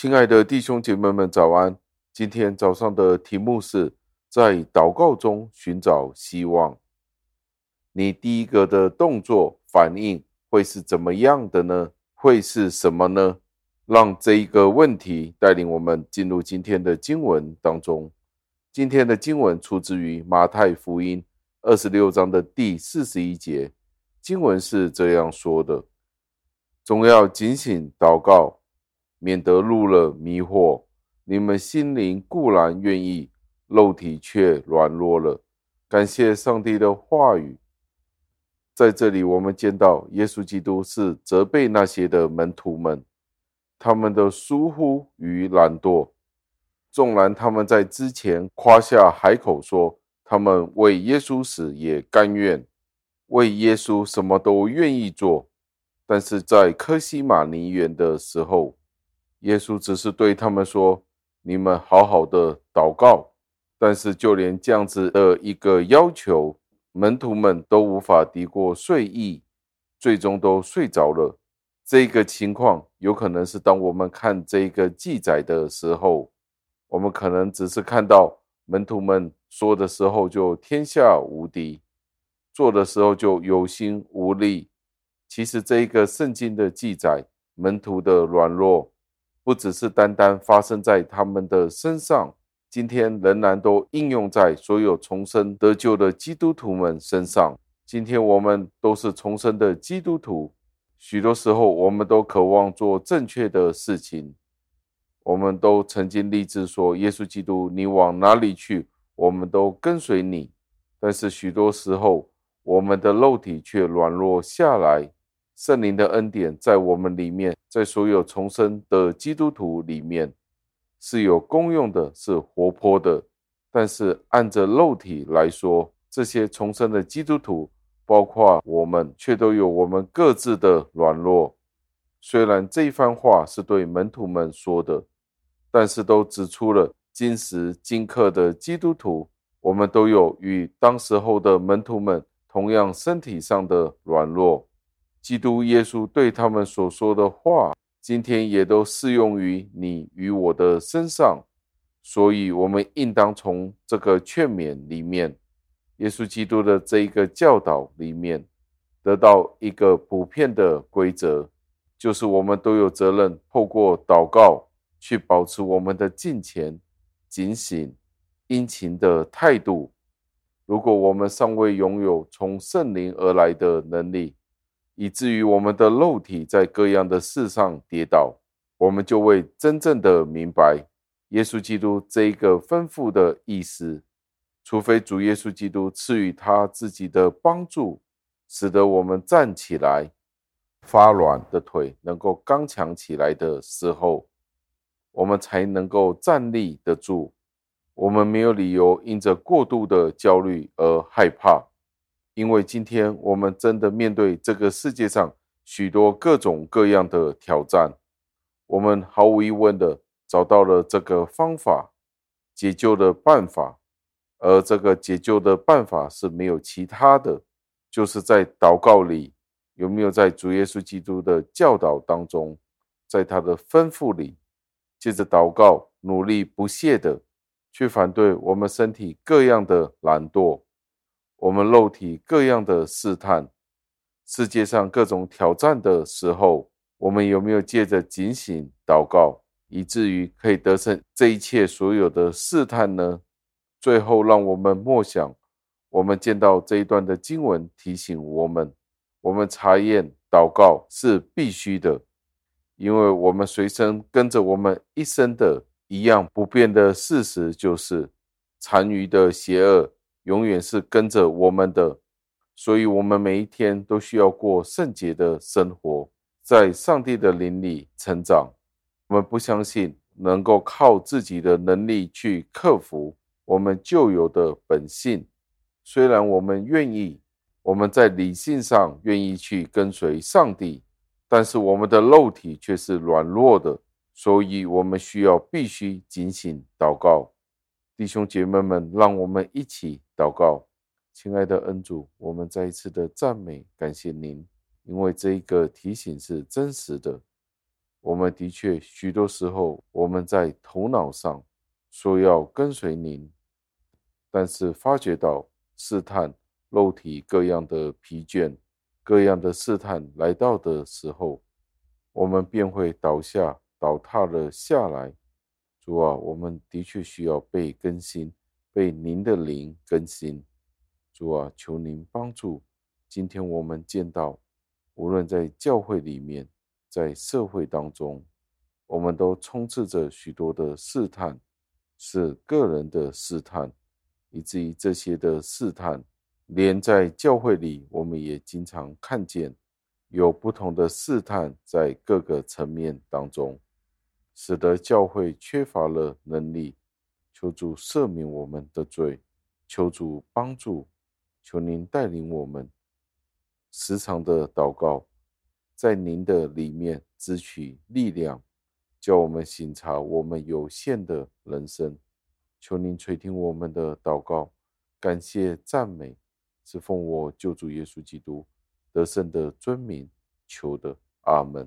亲爱的弟兄姐妹们，早安！今天早上的题目是在祷告中寻找希望。你第一个的动作反应会是怎么样的呢？会是什么呢？让这一个问题带领我们进入今天的经文当中。今天的经文出自于马太福音二十六章的第四十一节，经文是这样说的：“总要警醒祷告。”免得入了迷惑，你们心灵固然愿意，肉体却软弱了。感谢上帝的话语，在这里我们见到耶稣基督是责备那些的门徒们，他们的疏忽与懒惰。纵然他们在之前夸下海口说，他们为耶稣死也甘愿，为耶稣什么都愿意做，但是在科西马尼园的时候。耶稣只是对他们说：“你们好好的祷告。”但是就连这样子的一个要求，门徒们都无法敌过睡意，最终都睡着了。这个情况有可能是当我们看这个记载的时候，我们可能只是看到门徒们说的时候就天下无敌，做的时候就有心无力。其实这一个圣经的记载，门徒的软弱。不只是单单发生在他们的身上，今天仍然都应用在所有重生得救的基督徒们身上。今天我们都是重生的基督徒，许多时候我们都渴望做正确的事情，我们都曾经立志说：“耶稣基督，你往哪里去，我们都跟随你。”但是许多时候，我们的肉体却软弱下来。圣灵的恩典在我们里面，在所有重生的基督徒里面是有功用的，是活泼的。但是按着肉体来说，这些重生的基督徒，包括我们，却都有我们各自的软弱。虽然这一番话是对门徒们说的，但是都指出了今时今刻的基督徒，我们都有与当时候的门徒们同样身体上的软弱。基督耶稣对他们所说的话，今天也都适用于你与我的身上，所以，我们应当从这个劝勉里面，耶稣基督的这一个教导里面，得到一个普遍的规则，就是我们都有责任透过祷告去保持我们的敬虔、警醒、殷勤的态度。如果我们尚未拥有从圣灵而来的能力，以至于我们的肉体在各样的事上跌倒，我们就会真正的明白耶稣基督这一个吩咐的意思。除非主耶稣基督赐予他自己的帮助，使得我们站起来，发软的腿能够刚强起来的时候，我们才能够站立得住。我们没有理由因着过度的焦虑而害怕。因为今天我们真的面对这个世界上许多各种各样的挑战，我们毫无疑问的找到了这个方法解救的办法，而这个解救的办法是没有其他的，就是在祷告里，有没有在主耶稣基督的教导当中，在他的吩咐里，借着祷告努力不懈的去反对我们身体各样的懒惰。我们肉体各样的试探，世界上各种挑战的时候，我们有没有借着警醒祷告，以至于可以得胜这一切所有的试探呢？最后，让我们默想，我们见到这一段的经文提醒我们：我们查验祷告是必须的，因为我们随身跟着我们一生的一样不变的事实，就是残余的邪恶。永远是跟着我们的，所以我们每一天都需要过圣洁的生活，在上帝的灵里成长。我们不相信能够靠自己的能力去克服我们旧有的本性。虽然我们愿意，我们在理性上愿意去跟随上帝，但是我们的肉体却是软弱的，所以我们需要必须警醒祷告。弟兄姐妹们，让我们一起祷告。亲爱的恩主，我们再一次的赞美感谢您，因为这一个提醒是真实的。我们的确许多时候，我们在头脑上说要跟随您，但是发觉到试探、肉体各样的疲倦、各样的试探来到的时候，我们便会倒下、倒塌了下来。主啊，我们的确需要被更新，被您的灵更新。主啊，求您帮助。今天我们见到，无论在教会里面，在社会当中，我们都充斥着许多的试探，是个人的试探，以至于这些的试探，连在教会里，我们也经常看见有不同的试探在各个层面当中，使得教会缺乏了能力。求主赦免我们的罪，求主帮助，求您带领我们，时常的祷告。在您的里面支取力量，叫我们省察我们有限的人生。求您垂听我们的祷告，感谢赞美，是奉我救主耶稣基督得胜的尊名求的。阿门。